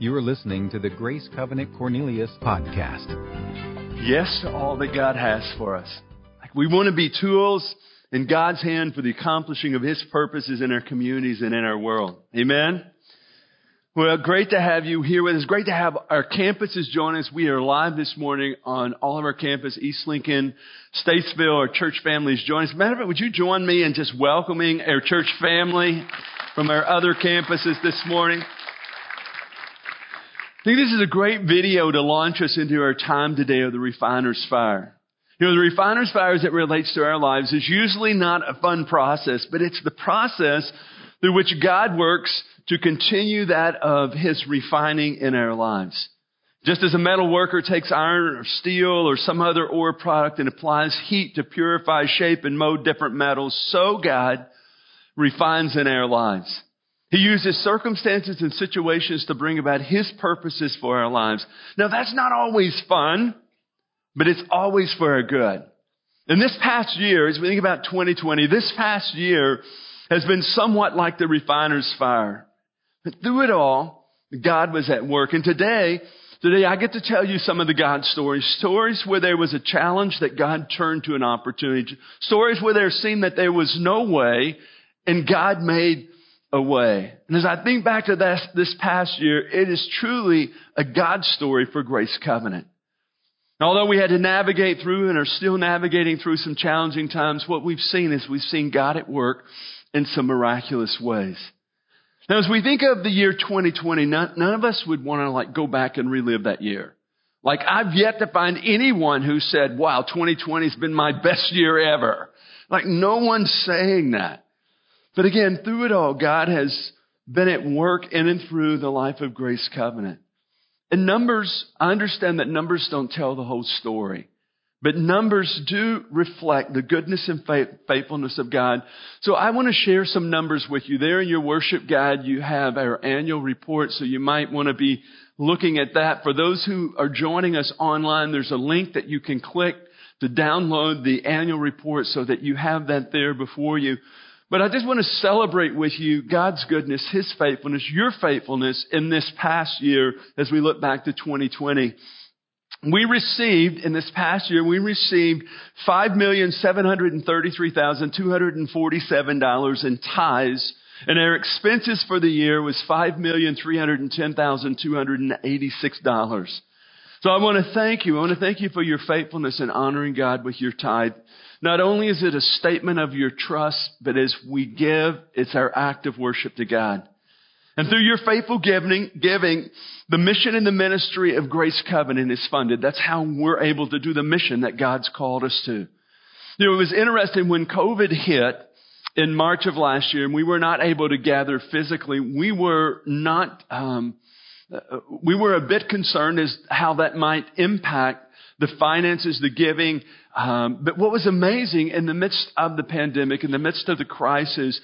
You are listening to the Grace Covenant Cornelius podcast. Yes to all that God has for us. We want to be tools in God's hand for the accomplishing of His purposes in our communities and in our world. Amen? Well, great to have you here with us. Great to have our campuses join us. We are live this morning on all of our campus, East Lincoln, Statesville, our church families join us. Matter of fact, would you join me in just welcoming our church family from our other campuses this morning? I think this is a great video to launch us into our time today of the refiner's fire. You know, the refiner's fire as it relates to our lives is usually not a fun process, but it's the process through which God works to continue that of His refining in our lives. Just as a metal worker takes iron or steel or some other ore product and applies heat to purify, shape, and mold different metals, so God refines in our lives. He uses circumstances and situations to bring about His purposes for our lives. Now that's not always fun, but it's always for our good. And this past year, as we think about 2020, this past year has been somewhat like the refiner's fire. But through it all, God was at work. And today, today I get to tell you some of the God stories. Stories where there was a challenge that God turned to an opportunity. Stories where there seemed that there was no way and God made away. And as I think back to this, this past year, it is truly a God story for Grace Covenant. although we had to navigate through and are still navigating through some challenging times, what we've seen is we've seen God at work in some miraculous ways. Now, as we think of the year 2020, none, none of us would want to like go back and relive that year. Like I've yet to find anyone who said, wow, 2020 has been my best year ever. Like no one's saying that. But again, through it all, God has been at work in and through the life of Grace Covenant. And numbers, I understand that numbers don't tell the whole story. But numbers do reflect the goodness and faithfulness of God. So I want to share some numbers with you. There in your worship guide, you have our annual report, so you might want to be looking at that. For those who are joining us online, there's a link that you can click to download the annual report so that you have that there before you. But I just want to celebrate with you God's goodness, His faithfulness, your faithfulness in this past year as we look back to 2020. We received, in this past year, we received $5,733,247 in tithes, and our expenses for the year was $5,310,286. So I want to thank you. I want to thank you for your faithfulness in honoring God with your tithe. Not only is it a statement of your trust, but as we give, it's our act of worship to God. And through your faithful giving, giving, the mission and the ministry of Grace Covenant is funded. That's how we're able to do the mission that God's called us to. You know, it was interesting when COVID hit in March of last year and we were not able to gather physically. We were not, um, we were a bit concerned as how that might impact the finances, the giving. Um, but what was amazing in the midst of the pandemic, in the midst of the crisis,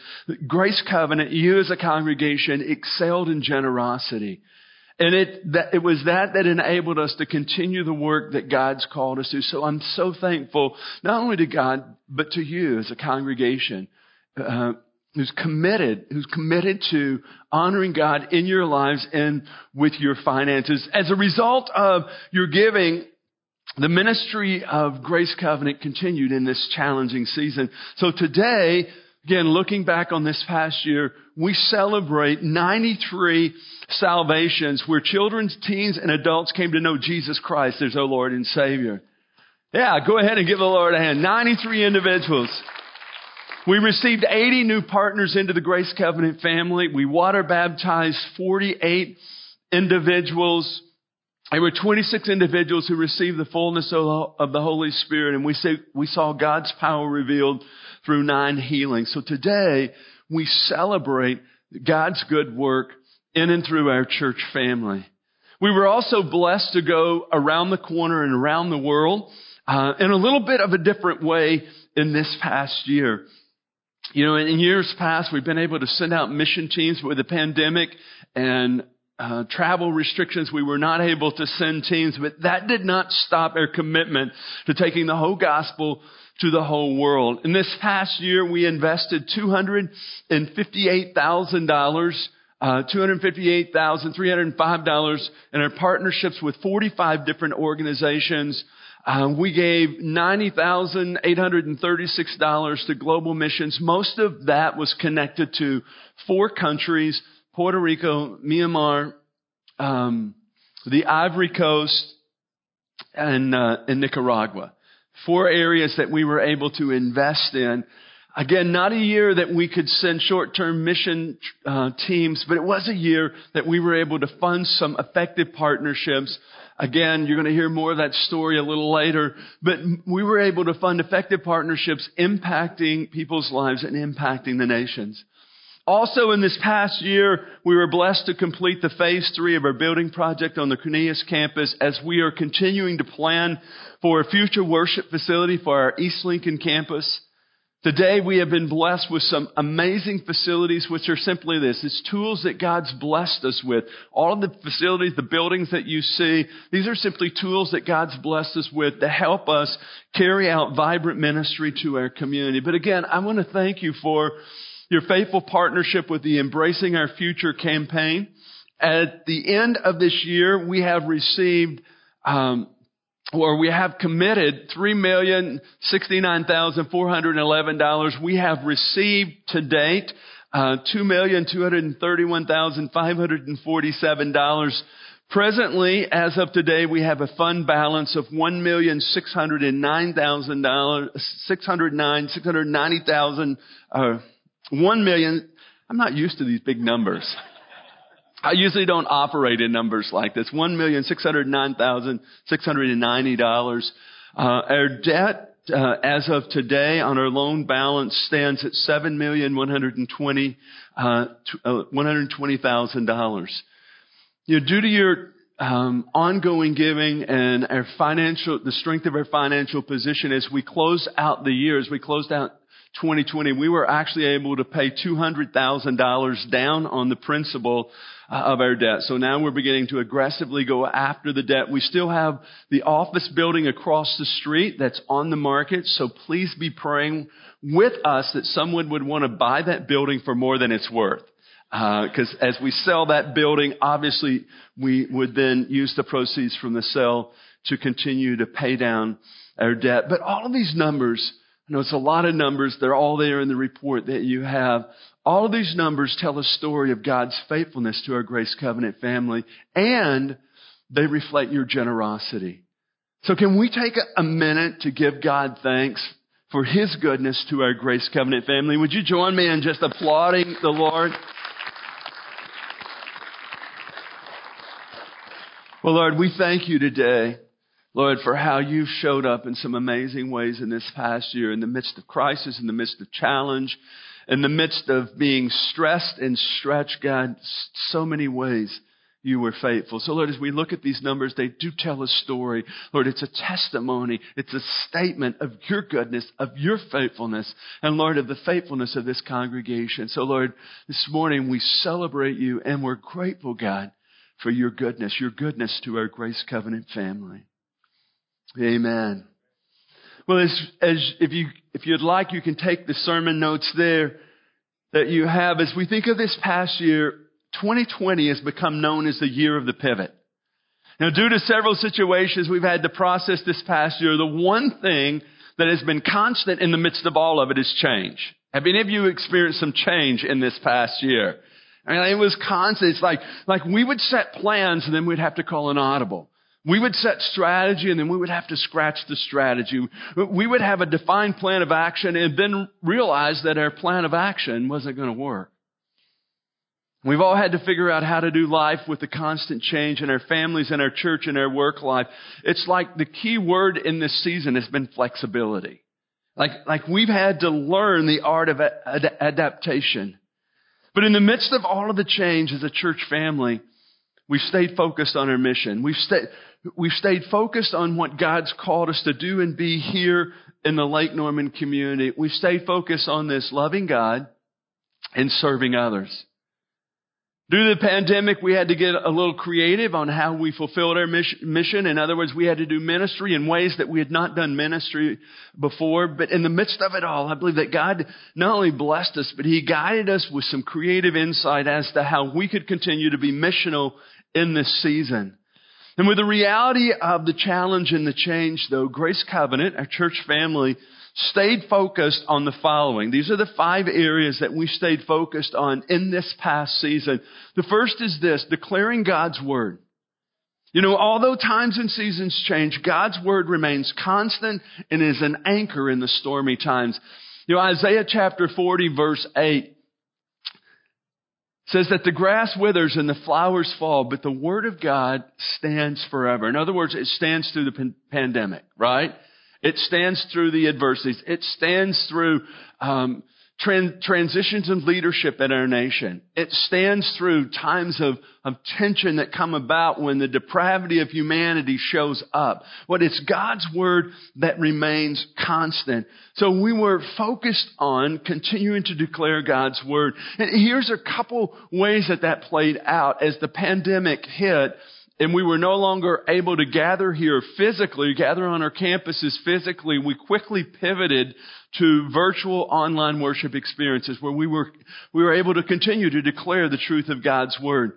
Grace Covenant, you as a congregation excelled in generosity. And it, that, it was that that enabled us to continue the work that God's called us to. So I'm so thankful, not only to God, but to you as a congregation. Uh, who's committed, who's committed to honoring God in your lives and with your finances. As a result of your giving, the ministry of Grace Covenant continued in this challenging season. So today, again, looking back on this past year, we celebrate 93 salvations where children, teens, and adults came to know Jesus Christ as our Lord and Savior. Yeah, go ahead and give the Lord a hand. 93 individuals. We received 80 new partners into the Grace Covenant family. We water baptized 48 individuals. There were 26 individuals who received the fullness of the Holy Spirit, and we, we saw God's power revealed through nine healings. So today, we celebrate God's good work in and through our church family. We were also blessed to go around the corner and around the world uh, in a little bit of a different way in this past year. You know, in years past, we've been able to send out mission teams with the pandemic and uh, travel restrictions, we were not able to send teams, but that did not stop our commitment to taking the whole gospel to the whole world. In this past year, we invested $258,000 uh, $258,305 in our partnerships with 45 different organizations. Uh, we gave $90,836 to global missions. Most of that was connected to four countries, Puerto Rico, Myanmar, um, the Ivory Coast, and, uh, Nicaragua. Four areas that we were able to invest in. Again, not a year that we could send short-term mission uh, teams, but it was a year that we were able to fund some effective partnerships. Again, you're going to hear more of that story a little later, but we were able to fund effective partnerships impacting people's lives and impacting the nations. Also in this past year, we were blessed to complete the phase three of our building project on the Cornelius campus as we are continuing to plan for a future worship facility for our East Lincoln campus. Today we have been blessed with some amazing facilities which are simply this. It's tools that God's blessed us with. All of the facilities, the buildings that you see, these are simply tools that God's blessed us with to help us carry out vibrant ministry to our community. But again, I want to thank you for your faithful partnership with the Embracing Our Future campaign. At the end of this year, we have received um, or we have committed $3,069,411. We have received to date uh, $2,231,547. Presently, as of today, we have a fund balance of one million six hundred and nine thousand dollars, six hundred nine, six hundred ninety thousand, uh, one million. I'm not used to these big numbers. I usually don't operate in numbers like this. One million six hundred nine thousand six hundred and ninety dollars. Uh, our debt uh, as of today on our loan balance stands at seven million one hundred and twenty uh, uh, one hundred twenty thousand dollars. You know, due to your um, ongoing giving and our financial, the strength of our financial position as we close out the year, as we closed out 2020, we were actually able to pay $200,000 down on the principal uh, of our debt. So now we're beginning to aggressively go after the debt. We still have the office building across the street that's on the market. So please be praying with us that someone would want to buy that building for more than it's worth. Because uh, as we sell that building, obviously we would then use the proceeds from the sale to continue to pay down our debt. But all of these numbers, I know it's a lot of numbers. They're all there in the report that you have. All of these numbers tell a story of God's faithfulness to our Grace Covenant family, and they reflect your generosity. So can we take a minute to give God thanks for His goodness to our Grace Covenant family? Would you join me in just applauding the Lord? Well, Lord, we thank you today, Lord, for how you've showed up in some amazing ways in this past year, in the midst of crisis, in the midst of challenge, in the midst of being stressed and stretched, God, so many ways you were faithful. So Lord, as we look at these numbers, they do tell a story. Lord, it's a testimony. It's a statement of your goodness, of your faithfulness, and Lord, of the faithfulness of this congregation. So Lord, this morning we celebrate you and we're grateful, God, for your goodness, your goodness to our Grace Covenant family. Amen. Well, as, as if you if you'd like, you can take the sermon notes there that you have. As we think of this past year, 2020 has become known as the year of the pivot. Now, due to several situations we've had to process this past year, the one thing that has been constant in the midst of all of it is change. Have any of you experienced some change in this past year? I mean, it was constant. It's like, like we would set plans and then we'd have to call an audible. We would set strategy and then we would have to scratch the strategy. We would have a defined plan of action and then realize that our plan of action wasn't going to work. We've all had to figure out how to do life with the constant change in our families and our church and our work life. It's like the key word in this season has been flexibility. Like, like we've had to learn the art of ad- adaptation. But in the midst of all of the change as a church family, we've stayed focused on our mission. We've stayed, we've stayed focused on what God's called us to do and be here in the Lake Norman community. We've stayed focused on this loving God and serving others. Due to the pandemic, we had to get a little creative on how we fulfilled our mission. In other words, we had to do ministry in ways that we had not done ministry before. But in the midst of it all, I believe that God not only blessed us, but He guided us with some creative insight as to how we could continue to be missional in this season. And with the reality of the challenge and the change, though, Grace Covenant, our church family, stayed focused on the following. These are the five areas that we stayed focused on in this past season. The first is this, declaring God's Word. You know, although times and seasons change, God's Word remains constant and is an anchor in the stormy times. You know, Isaiah chapter 40 verse 8 says that the grass withers and the flowers fall, but the Word of God stands forever. In other words, it stands through the pandemic, right? It stands through the adversities. It stands through um, transitions in leadership in our nation. It stands through times of, of tension that come about when the depravity of humanity shows up. But it's God's word that remains constant. So we were focused on continuing to declare God's word. And here's a couple ways that that played out as the pandemic hit and we were no longer able to gather here physically, gather on our campuses physically, we quickly pivoted to virtual online worship experiences where we were, we were able to continue to declare the truth of God's Word.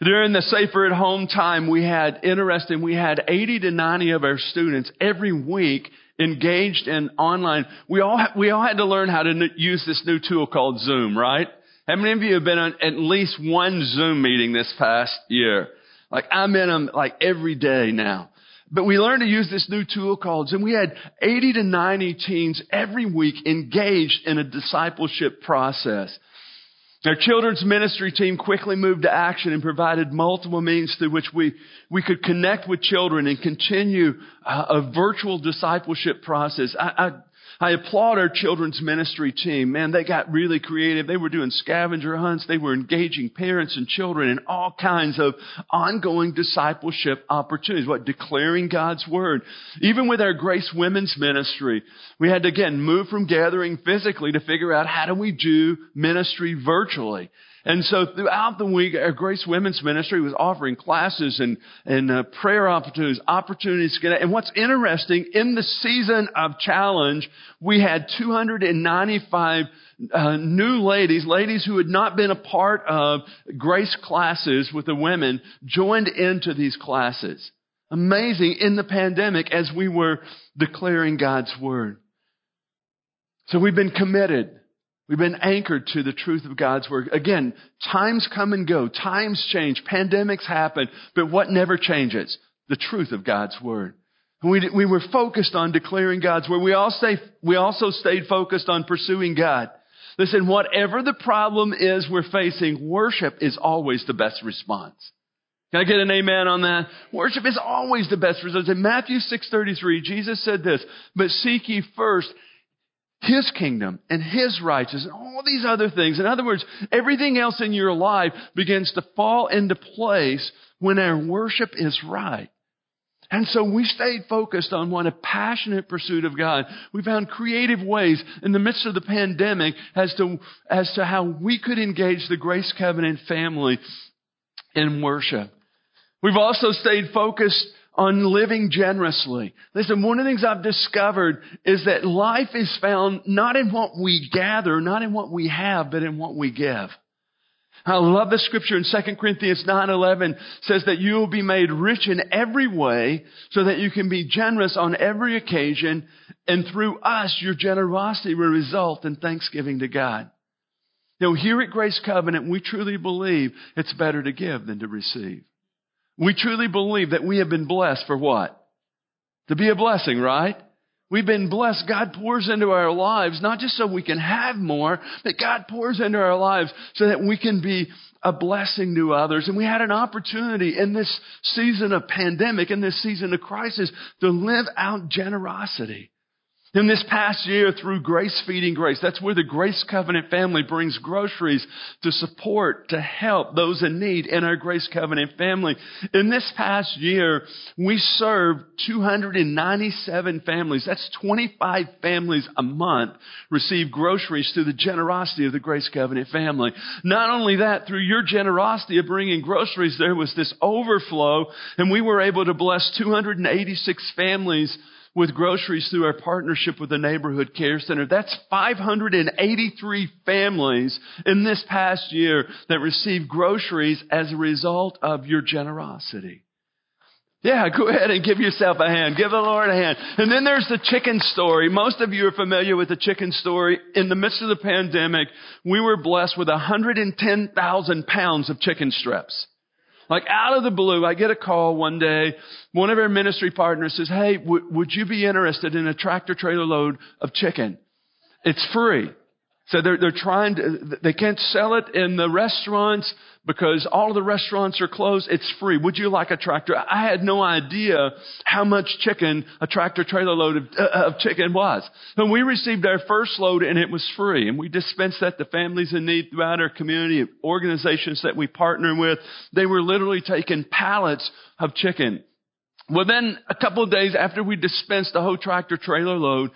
During the Safer at Home time, we had, interesting, we had 80 to 90 of our students every week engaged in online. We all, we all had to learn how to use this new tool called Zoom, right? How many of you have been on at least one Zoom meeting this past year? Like I'm in them like every day now. But we learned to use this new tool called, and we had 80 to 90 teens every week engaged in a discipleship process. Our children's ministry team quickly moved to action and provided multiple means through which we, we could connect with children and continue uh, a virtual discipleship process. I, I I applaud our children's ministry team. Man, they got really creative. They were doing scavenger hunts. They were engaging parents and children in all kinds of ongoing discipleship opportunities. What? Declaring God's Word. Even with our Grace Women's Ministry, we had to again move from gathering physically to figure out how do we do ministry virtually. And so throughout the week, our Grace Women's Ministry was offering classes and, and uh, prayer opportunities, opportunities to get And what's interesting, in the season of challenge, we had 295 uh, new ladies, ladies who had not been a part of Grace classes with the women, joined into these classes. Amazing in the pandemic as we were declaring God's Word. So we've been committed We've been anchored to the truth of God's Word. Again, times come and go. Times change. Pandemics happen. But what never changes? The truth of God's Word. We, we were focused on declaring God's Word. We, all stay, we also stayed focused on pursuing God. Listen, whatever the problem is we're facing, worship is always the best response. Can I get an amen on that? Worship is always the best response. In Matthew 6.33, Jesus said this, but seek ye first his kingdom and His righteousness and all these other things. In other words, everything else in your life begins to fall into place when our worship is right. And so we stayed focused on one, a passionate pursuit of God. We found creative ways in the midst of the pandemic as to, as to how we could engage the Grace Covenant family in worship. We've also stayed focused on living generously. Listen, one of the things I've discovered is that life is found not in what we gather, not in what we have, but in what we give. I love the scripture in 2 Corinthians 9:11 says that you will be made rich in every way so that you can be generous on every occasion and through us your generosity will result in thanksgiving to God. Now here at Grace Covenant, we truly believe it's better to give than to receive. We truly believe that we have been blessed for what? To be a blessing, right? We've been blessed. God pours into our lives, not just so we can have more, but God pours into our lives so that we can be a blessing to others. And we had an opportunity in this season of pandemic, in this season of crisis, to live out generosity. In this past year, through Grace Feeding Grace, that's where the Grace Covenant family brings groceries to support, to help those in need in our Grace Covenant family. In this past year, we served 297 families. That's 25 families a month receive groceries through the generosity of the Grace Covenant family. Not only that, through your generosity of bringing groceries, there was this overflow, and we were able to bless 286 families with groceries through our partnership with the Neighborhood Care Center. That's 583 families in this past year that received groceries as a result of your generosity. Yeah, go ahead and give yourself a hand. Give the Lord a hand. And then there's the chicken story. Most of you are familiar with the chicken story. In the midst of the pandemic, we were blessed with 110,000 pounds of chicken strips. Like out of the blue, I get a call one day. One of our ministry partners says, Hey, w- would you be interested in a tractor trailer load of chicken? It's free. So they're, they're trying to, they can't sell it in the restaurants because all the restaurants are closed. It's free. Would you like a tractor? I had no idea how much chicken a tractor trailer load of, uh, of chicken was. And we received our first load and it was free. And we dispensed that to families in need throughout our community, organizations that we partner with. They were literally taking pallets of chicken. Well, then a couple of days after we dispensed the whole tractor trailer load,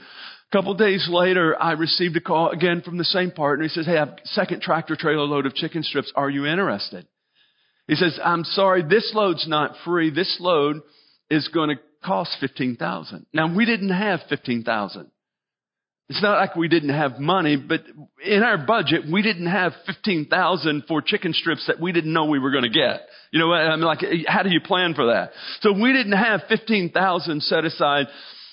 a couple days later, I received a call again from the same partner. He says, Hey, I have second tractor trailer load of chicken strips. Are you interested? He says, I'm sorry, this load's not free. This load is going to cost 15,000. Now, we didn't have 15,000. It's not like we didn't have money, but in our budget, we didn't have 15,000 for chicken strips that we didn't know we were going to get. You know, what? I mean, like, how do you plan for that? So we didn't have 15,000 set aside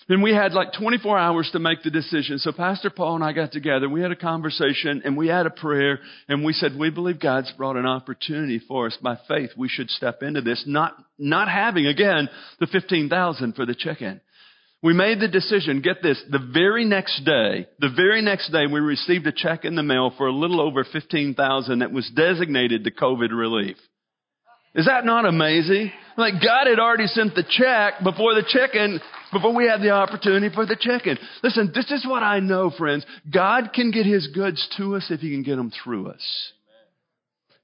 and we had like 24 hours to make the decision. So Pastor Paul and I got together. We had a conversation and we had a prayer and we said, we believe God's brought an opportunity for us by faith. We should step into this, not, not having again the 15,000 for the check-in. We made the decision, get this, the very next day, the very next day we received a check in the mail for a little over 15,000 that was designated to COVID relief. Is that not amazing? Like God had already sent the check before the chicken, before we had the opportunity for the chicken. Listen, this is what I know, friends. God can get His goods to us if He can get them through us.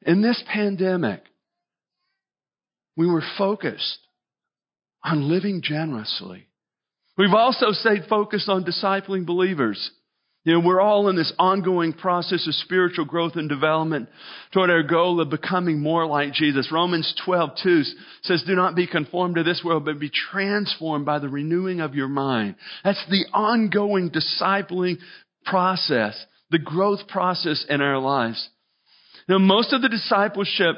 In this pandemic, we were focused on living generously. We've also stayed focused on discipling believers. You know, we're all in this ongoing process of spiritual growth and development toward our goal of becoming more like Jesus. Romans 12, 2 says, do not be conformed to this world, but be transformed by the renewing of your mind. That's the ongoing discipling process, the growth process in our lives. Now, most of the discipleship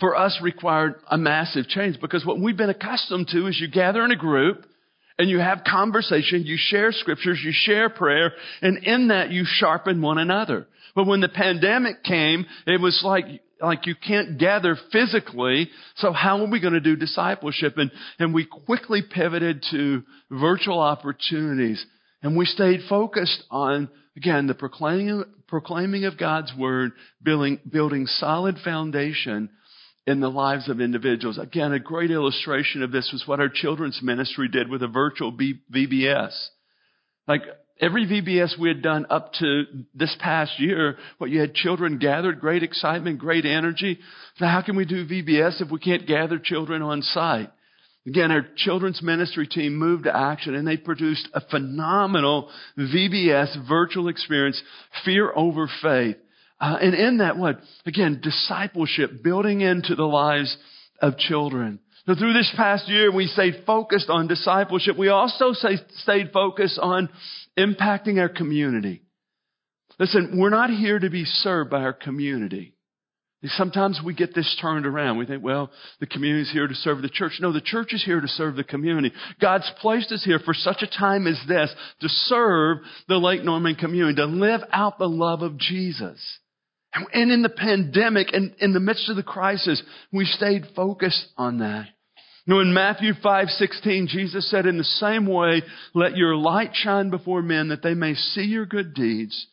for us required a massive change because what we've been accustomed to is you gather in a group, and you have conversation, you share scriptures, you share prayer, and in that you sharpen one another. But when the pandemic came, it was like, like you can't gather physically, so how are we going to do discipleship? And, and we quickly pivoted to virtual opportunities. And we stayed focused on, again, the proclaiming, proclaiming of God's word, building, building solid foundation in the lives of individuals. Again, a great illustration of this was what our children's ministry did with a virtual B- VBS. Like every VBS we had done up to this past year, what you had children gathered, great excitement, great energy. So how can we do VBS if we can't gather children on site? Again, our children's ministry team moved to action and they produced a phenomenal VBS virtual experience, fear over faith. Uh, and in that, what? Again, discipleship, building into the lives of children. So through this past year, we stayed focused on discipleship. We also say, stayed focused on impacting our community. Listen, we're not here to be served by our community. Sometimes we get this turned around. We think, well, the community is here to serve the church. No, the church is here to serve the community. God's placed us here for such a time as this to serve the Lake Norman community, to live out the love of Jesus. And in the pandemic and in the midst of the crisis, we stayed focused on that. Know, in Matthew 5:16, Jesus said, "In the same way, let your light shine before men that they may see your good deeds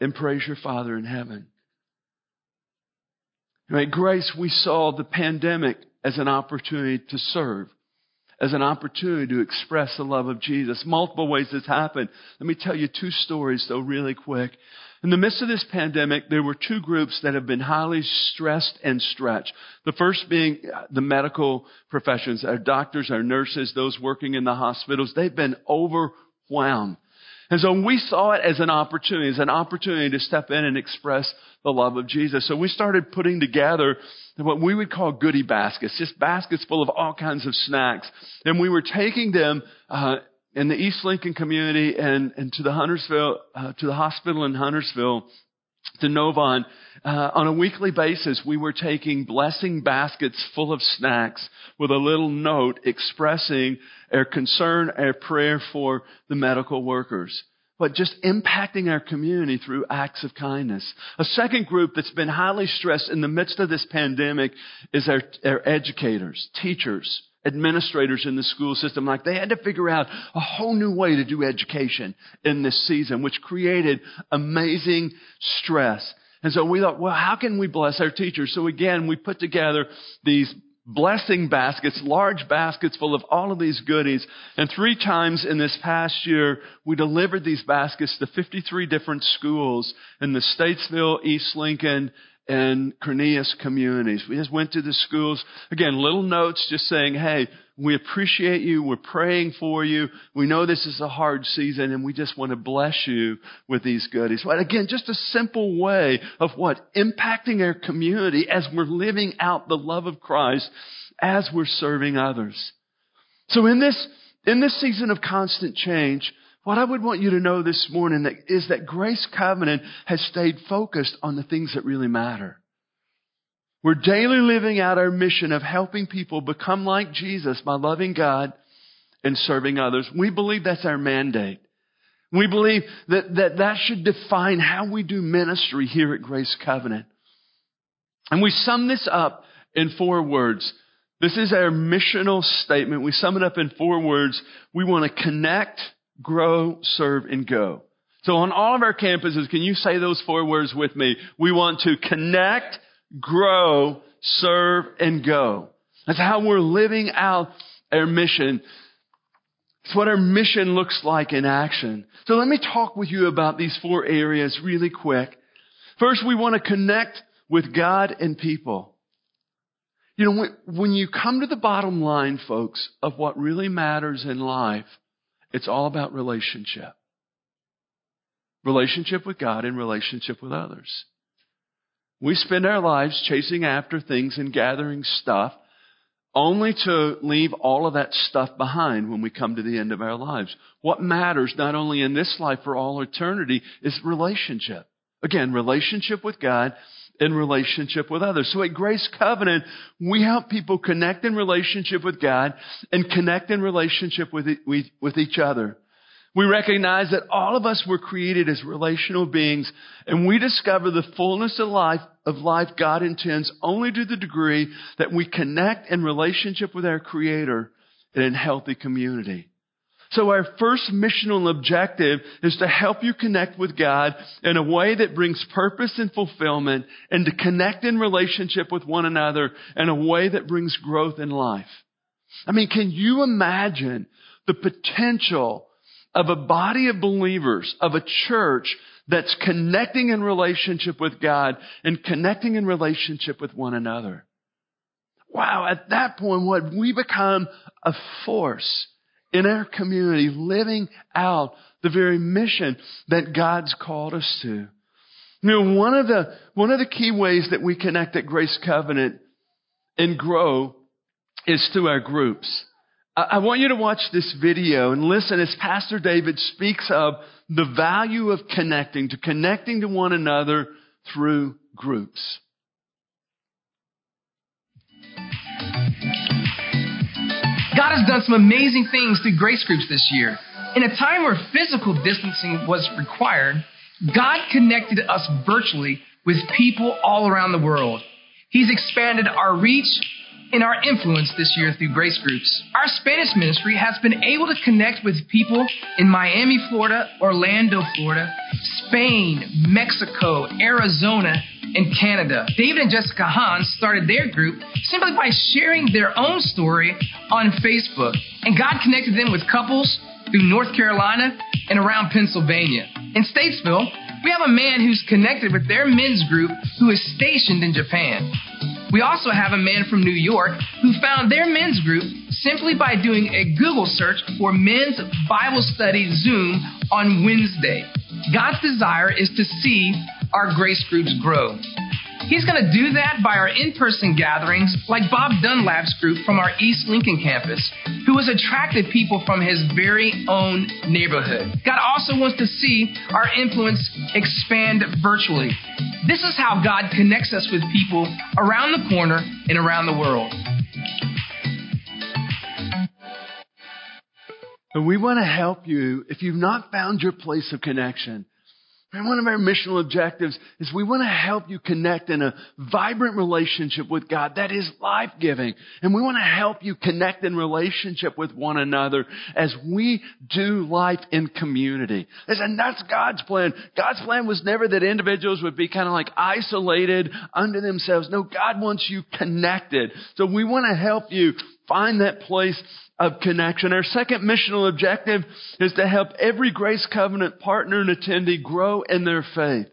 and praise your Father in heaven." At Grace, we saw the pandemic as an opportunity to serve, as an opportunity to express the love of Jesus. Multiple ways this happened. Let me tell you two stories though really quick. In the midst of this pandemic, there were two groups that have been highly stressed and stretched. The first being the medical professions, our doctors, our nurses, those working in the hospitals. They've been overwhelmed. And so we saw it as an opportunity, as an opportunity to step in and express the love of Jesus. So we started putting together what we would call goodie baskets, just baskets full of all kinds of snacks. And we were taking them uh, in the East Lincoln community and, and to the Huntersville, uh, to the hospital in Huntersville, to Novant, uh, on a weekly basis, we were taking blessing baskets full of snacks with a little note expressing our concern, our prayer for the medical workers. But just impacting our community through acts of kindness. A second group that's been highly stressed in the midst of this pandemic is our, our educators, teachers, administrators in the school system. Like they had to figure out a whole new way to do education in this season, which created amazing stress. And so we thought, well, how can we bless our teachers? So again, we put together these blessing baskets, large baskets full of all of these goodies. And three times in this past year, we delivered these baskets to 53 different schools in the Statesville, East Lincoln, and Cornelius communities. We just went to the schools. Again, little notes just saying, hey, we appreciate you. We're praying for you. We know this is a hard season and we just want to bless you with these goodies. But again, just a simple way of what? Impacting our community as we're living out the love of Christ as we're serving others. So in this, in this season of constant change, what I would want you to know this morning is that Grace Covenant has stayed focused on the things that really matter. We're daily living out our mission of helping people become like Jesus by loving God and serving others. We believe that's our mandate. We believe that, that that should define how we do ministry here at Grace Covenant. And we sum this up in four words. This is our missional statement. We sum it up in four words. We want to connect, grow, serve, and go. So on all of our campuses, can you say those four words with me? We want to connect, grow, serve, and go. That's how we're living out our mission. It's what our mission looks like in action. So let me talk with you about these four areas really quick. First, we want to connect with God and people. You know, when you come to the bottom line, folks, of what really matters in life, it's all about relationship. Relationship with God and relationship with others. We spend our lives chasing after things and gathering stuff only to leave all of that stuff behind when we come to the end of our lives. What matters not only in this life for all eternity is relationship. Again, relationship with God and relationship with others. So at Grace Covenant, we help people connect in relationship with God and connect in relationship with, with each other. We recognize that all of us were created as relational beings and we discover the fullness of life, of life God intends only to the degree that we connect in relationship with our Creator in a healthy community. So our first missional objective is to help you connect with God in a way that brings purpose and fulfillment and to connect in relationship with one another in a way that brings growth in life. I mean, can you imagine the potential of a body of believers, of a church that's connecting in relationship with God and connecting in relationship with one another? Wow, at that point, what we become a force in our community, living out the very mission that God's called us to. You know, one of the, one of the key ways that we connect at Grace Covenant and grow is through our groups. I want you to watch this video and listen as Pastor David speaks of the value of connecting, to connecting to one another through groups. Done some amazing things through grace groups this year. In a time where physical distancing was required, God connected us virtually with people all around the world. He's expanded our reach and our influence this year through grace groups. Our Spanish ministry has been able to connect with people in Miami, Florida, Orlando, Florida, Spain, Mexico, Arizona, in Canada. David and Jessica Hans started their group simply by sharing their own story on Facebook, and God connected them with couples through North Carolina and around Pennsylvania. In Statesville, we have a man who's connected with their men's group who is stationed in Japan. We also have a man from New York who found their men's group simply by doing a Google search for Men's Bible Study Zoom on Wednesday. God's desire is to see our grace groups grow. He's going to do that by our in person gatherings, like Bob Dunlap's group from our East Lincoln campus, who has attracted people from his very own neighborhood. God also wants to see our influence expand virtually. This is how God connects us with people around the corner and around the world. And we want to help you if you've not found your place of connection. One of our missional objectives is we want to help you connect in a vibrant relationship with God that is life giving. And we want to help you connect in relationship with one another as we do life in community. And that's God's plan. God's plan was never that individuals would be kind of like isolated unto themselves. No, God wants you connected. So we want to help you find that place of connection. Our second missional objective is to help every Grace Covenant partner and attendee grow in their faith.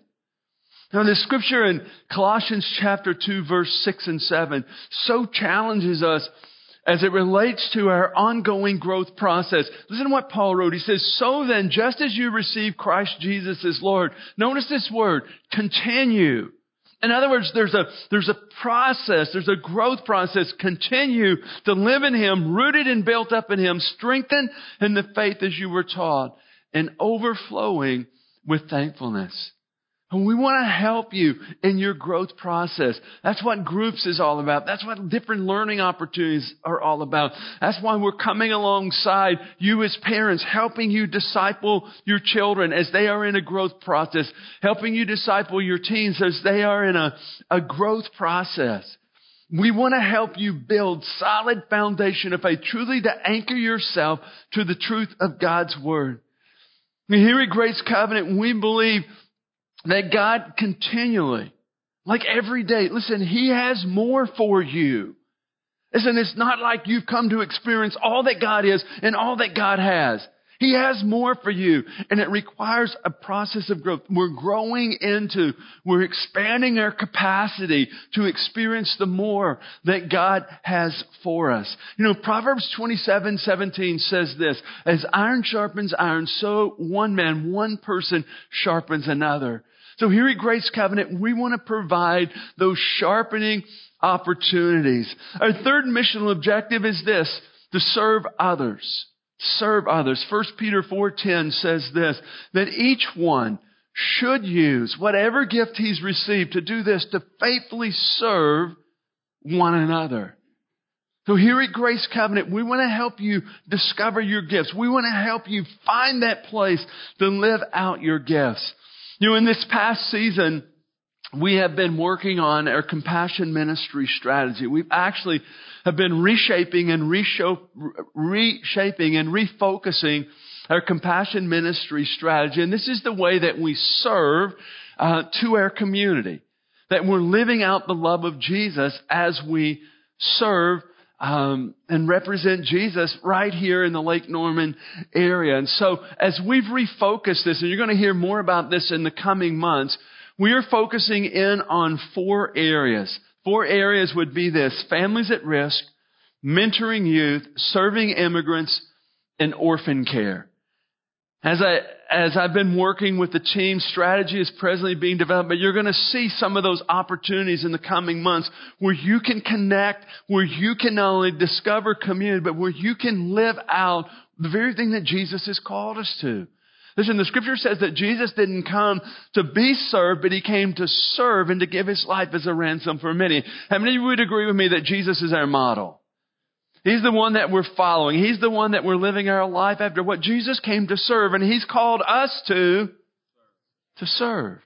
Now, the scripture in Colossians chapter 2, verse 6 and 7 so challenges us as it relates to our ongoing growth process. Listen to what Paul wrote. He says, So then, just as you receive Christ Jesus as Lord, notice this word, continue in other words, there's a, there's a process, there's a growth process. Continue to live in Him, rooted and built up in Him, strengthened in the faith as you were taught, and overflowing with thankfulness. And we want to help you in your growth process. That's what groups is all about. That's what different learning opportunities are all about. That's why we're coming alongside you as parents, helping you disciple your children as they are in a growth process, helping you disciple your teens as they are in a, a growth process. We want to help you build solid foundation of faith, truly to anchor yourself to the truth of God's Word. Here at Grace Covenant, we believe that God continually, like every day, listen, He has more for you. Listen, it's not like you've come to experience all that God is and all that God has. He has more for you, and it requires a process of growth. We're growing into, we're expanding our capacity to experience the more that God has for us. You know, Proverbs 27, 17 says this, as iron sharpens iron, so one man, one person sharpens another. So here at Grace Covenant, we want to provide those sharpening opportunities. Our third missional objective is this, to serve others. Serve others. 1 Peter 4.10 says this, that each one should use whatever gift he's received to do this, to faithfully serve one another. So here at Grace Covenant, we want to help you discover your gifts. We want to help you find that place to live out your gifts. You know, in this past season, we have been working on our compassion ministry strategy. We've actually have been reshaping and reshaping and refocusing our compassion ministry strategy. And this is the way that we serve uh, to our community. That we're living out the love of Jesus as we serve um, and represent Jesus right here in the Lake Norman area. And so, as we've refocused this, and you're going to hear more about this in the coming months, we are focusing in on four areas. Four areas would be this families at risk, mentoring youth, serving immigrants, and orphan care. As I, as I've been working with the team, strategy is presently being developed, but you're going to see some of those opportunities in the coming months where you can connect, where you can not only discover community, but where you can live out the very thing that Jesus has called us to. Listen, the scripture says that Jesus didn't come to be served, but he came to serve and to give his life as a ransom for many. How many of you would agree with me that Jesus is our model? He's the one that we're following. He's the one that we're living our life after what Jesus came to serve, and He's called us to, to serve.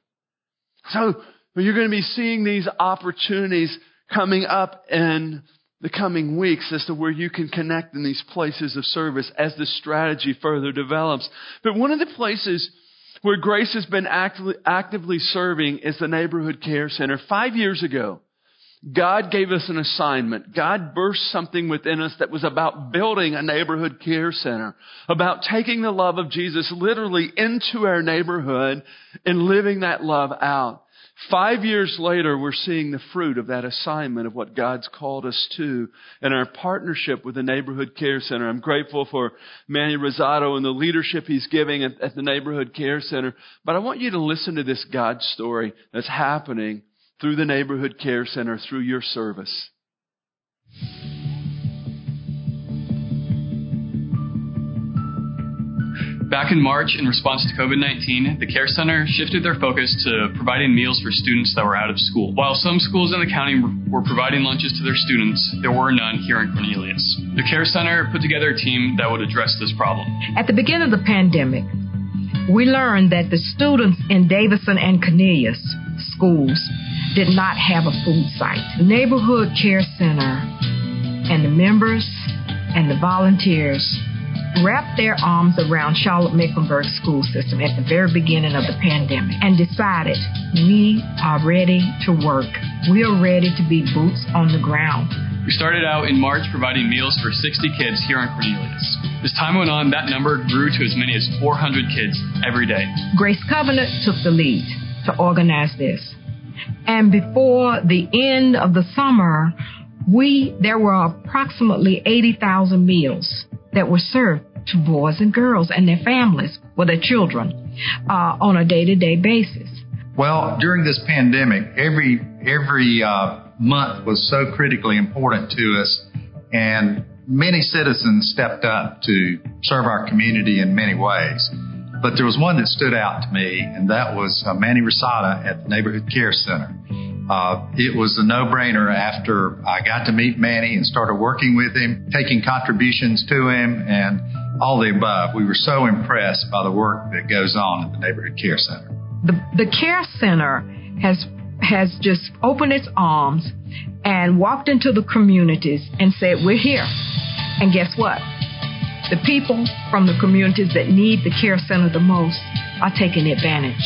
So, you're going to be seeing these opportunities coming up in the coming weeks as to where you can connect in these places of service as the strategy further develops. But one of the places where Grace has been actively, actively serving is the Neighborhood Care Center. Five years ago, God gave us an assignment. God burst something within us that was about building a neighborhood care center, about taking the love of Jesus literally into our neighborhood and living that love out. Five years later, we're seeing the fruit of that assignment of what God's called us to and our partnership with the Neighborhood Care Center. I'm grateful for Manny Rosado and the leadership he's giving at, at the Neighborhood Care Center. But I want you to listen to this God story that's happening through the Neighborhood Care Center, through your service. Back in March, in response to COVID 19, the Care Center shifted their focus to providing meals for students that were out of school. While some schools in the county were providing lunches to their students, there were none here in Cornelius. The Care Center put together a team that would address this problem. At the beginning of the pandemic, we learned that the students in Davidson and Cornelius schools did not have a food site. The Neighborhood Care Center and the members and the volunteers wrapped their arms around Charlotte Mecklenburg school system at the very beginning of the pandemic and decided we are ready to work. We are ready to be boots on the ground. We started out in March providing meals for 60 kids here in Cornelius. As time went on, that number grew to as many as 400 kids every day. Grace Covenant took the lead to organize this. And before the end of the summer, we there were approximately 80,000 meals that were served to boys and girls and their families or their children uh, on a day-to-day basis. Well, during this pandemic, every every uh, month was so critically important to us, and many citizens stepped up to serve our community in many ways. But there was one that stood out to me, and that was uh, Manny Rosado at the Neighborhood Care Center. Uh, it was a no-brainer after I got to meet Manny and started working with him, taking contributions to him, and all the above. We were so impressed by the work that goes on at the Neighborhood Care Center. The, the Care Center has has just opened its arms and walked into the communities and said, "We're here." And guess what? The people from the communities that need the care center the most are taking advantage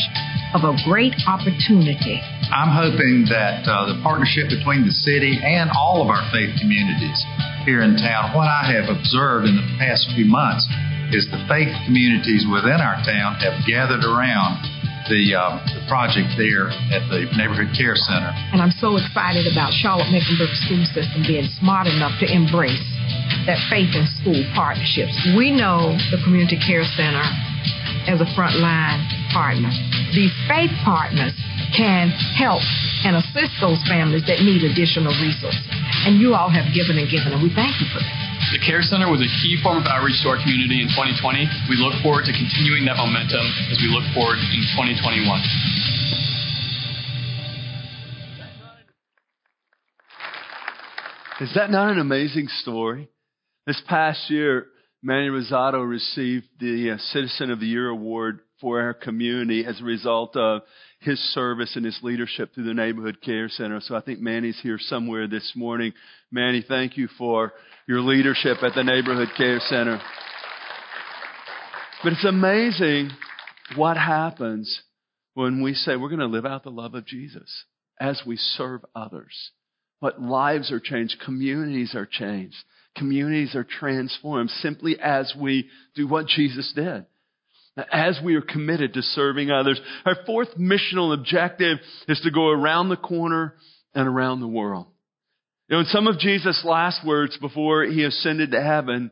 of a great opportunity. I'm hoping that uh, the partnership between the city and all of our faith communities here in town, what I have observed in the past few months is the faith communities within our town have gathered around the, uh, the project there at the Neighborhood Care Center. And I'm so excited about Charlotte Mecklenburg School System being smart enough to embrace that faith in school partnerships. We know the Community Care Center as a frontline partner. These faith partners can help and assist those families that need additional resources. And you all have given and given, and we thank you for that. The Care Center was a key form of outreach to our community in 2020. We look forward to continuing that momentum as we look forward in 2021. Is that not an amazing story? This past year, Manny Rosado received the uh, Citizen of the Year award for our community as a result of his service and his leadership through the Neighborhood Care Center. So I think Manny's here somewhere this morning. Manny, thank you for your leadership at the Neighborhood Care Center. But it's amazing what happens when we say we're going to live out the love of Jesus as we serve others. What lives are changed, communities are changed, communities are transformed simply as we do what Jesus did. As we are committed to serving others. Our fourth missional objective is to go around the corner and around the world. You know, in some of Jesus' last words before he ascended to heaven,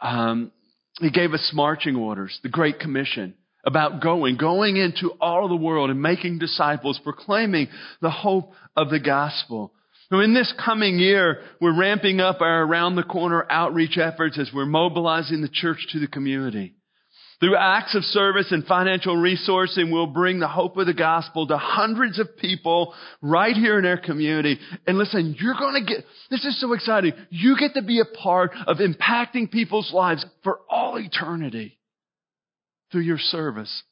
um, he gave us marching orders, the Great Commission, about going, going into all the world and making disciples, proclaiming the hope of the gospel. So in this coming year, we're ramping up our around the corner outreach efforts as we're mobilizing the church to the community. Through acts of service and financial resourcing, we'll bring the hope of the gospel to hundreds of people right here in our community. And listen, you're going to get, this is so exciting. You get to be a part of impacting people's lives for all eternity through your service,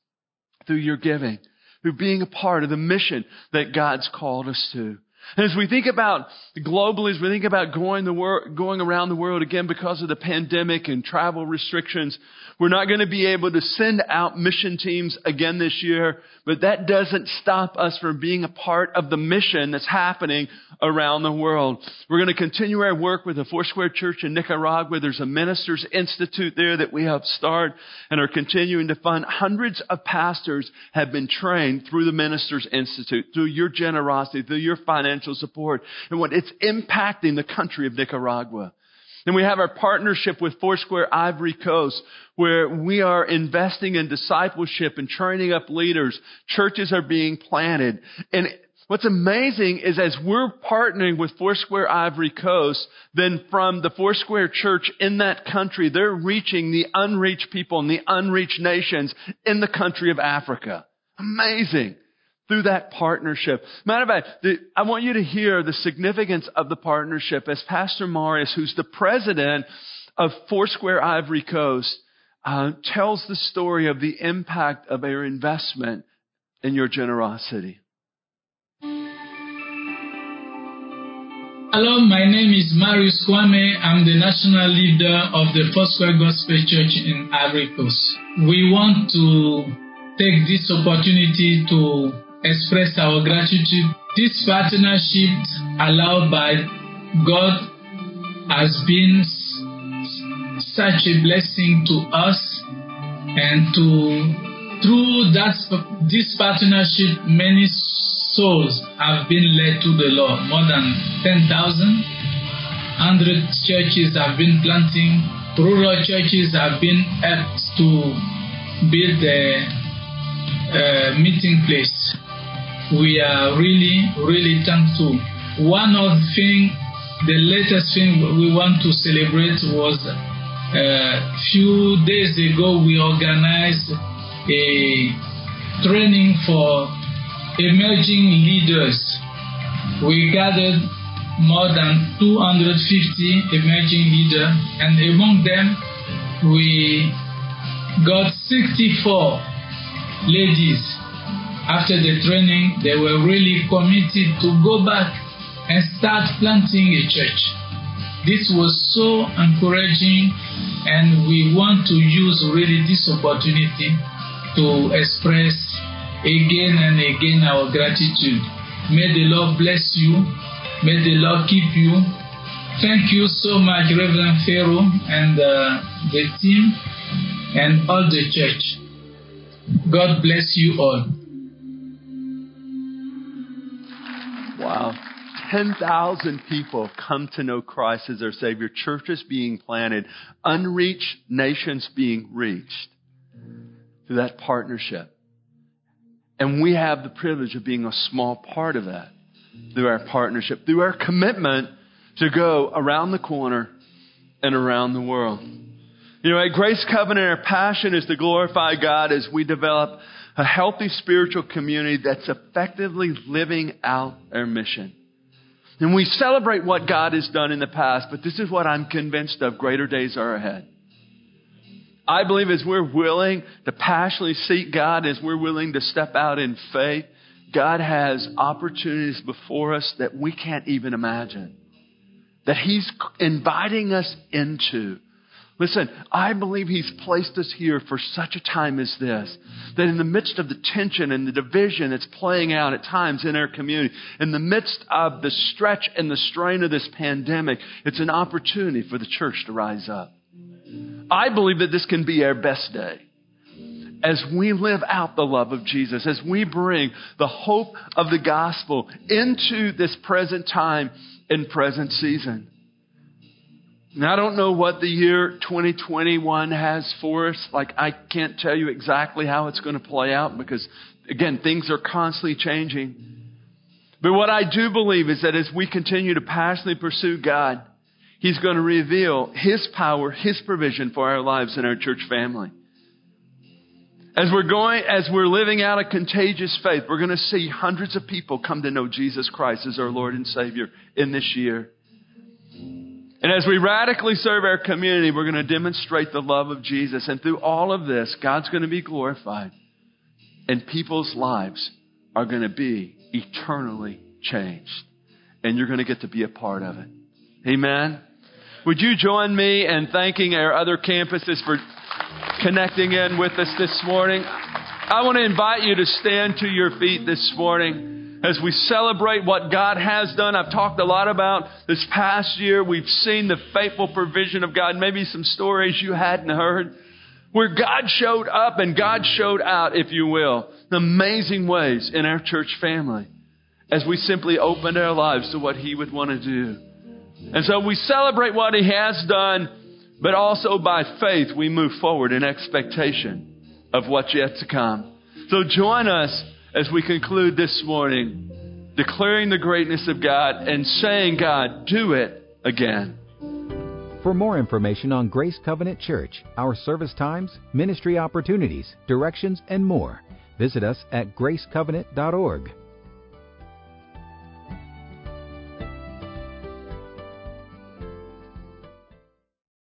through your giving, through being a part of the mission that God's called us to. And as we think about globally, as we think about going, the wor- going around the world again because of the pandemic and travel restrictions, we're not going to be able to send out mission teams again this year, but that doesn't stop us from being a part of the mission that's happening around the world. We're going to continue our work with the Foursquare Church in Nicaragua. There's a ministers institute there that we helped start and are continuing to fund. Hundreds of pastors have been trained through the ministers institute, through your generosity, through your financial support, and what it's impacting the country of Nicaragua. And we have our partnership with Foursquare Ivory Coast, where we are investing in discipleship and training up leaders. Churches are being planted. And what's amazing is as we're partnering with Foursquare Ivory Coast, then from the Foursquare Church in that country, they're reaching the unreached people and the unreached nations in the country of Africa. Amazing through that partnership. Matter of fact, I want you to hear the significance of the partnership as Pastor Marius, who's the president of Foursquare Ivory Coast, uh, tells the story of the impact of our investment in your generosity. Hello, my name is Marius Kwame. I'm the national leader of the Foursquare Gospel Church in Ivory Coast. We want to take this opportunity to express our gratitude. This partnership allowed by God has been such a blessing to us and to through that this partnership many souls have been led to the Lord. More than 10,000 100 churches have been planting. Rural churches have been helped to build the uh, meeting place we are really, really thankful. One of the thing, the latest thing we want to celebrate was a uh, few days ago we organized a training for emerging leaders. We gathered more than 250 emerging leaders, and among them we got 64 ladies after the training, they were really committed to go back and start planting a church. This was so encouraging, and we want to use really this opportunity to express again and again our gratitude. May the Lord bless you. May the Lord keep you. Thank you so much, Reverend Pharaoh and uh, the team and all the church. God bless you all. Wow. 10,000 people come to know Christ as their Savior, churches being planted, unreached nations being reached through that partnership. And we have the privilege of being a small part of that through our partnership, through our commitment to go around the corner and around the world. You know, at Grace Covenant, our passion is to glorify God as we develop a healthy spiritual community that's effectively living out our mission. And we celebrate what God has done in the past, but this is what I'm convinced of greater days are ahead. I believe as we're willing to passionately seek God, as we're willing to step out in faith, God has opportunities before us that we can't even imagine. That He's inviting us into. Listen, I believe He's placed us here for such a time as this. That in the midst of the tension and the division that's playing out at times in our community, in the midst of the stretch and the strain of this pandemic, it's an opportunity for the church to rise up. I believe that this can be our best day as we live out the love of Jesus, as we bring the hope of the gospel into this present time and present season. And I don't know what the year 2021 has for us. Like, I can't tell you exactly how it's going to play out because, again, things are constantly changing. But what I do believe is that as we continue to passionately pursue God, He's going to reveal His power, His provision for our lives and our church family. As we're going, as we're living out a contagious faith, we're going to see hundreds of people come to know Jesus Christ as our Lord and Savior in this year. And as we radically serve our community, we're going to demonstrate the love of Jesus. And through all of this, God's going to be glorified. And people's lives are going to be eternally changed. and you're going to get to be a part of it. Amen. Would you join me in thanking our other campuses for connecting in with us this morning? I want to invite you to stand to your feet this morning as we celebrate what God has done. I've talked a lot about this past year. We've seen the faithful provision of God, maybe some stories you hadn't heard, where God showed up and God showed out, if you will, in amazing ways in our church family as we simply opened our lives to what He would want to do. And so we celebrate what He has done, but also by faith we move forward in expectation of what's yet to come. So join us as we conclude this morning, declaring the greatness of God and saying, God, do it again. For more information on Grace Covenant Church, our service times, ministry opportunities, directions, and more, visit us at gracecovenant.org.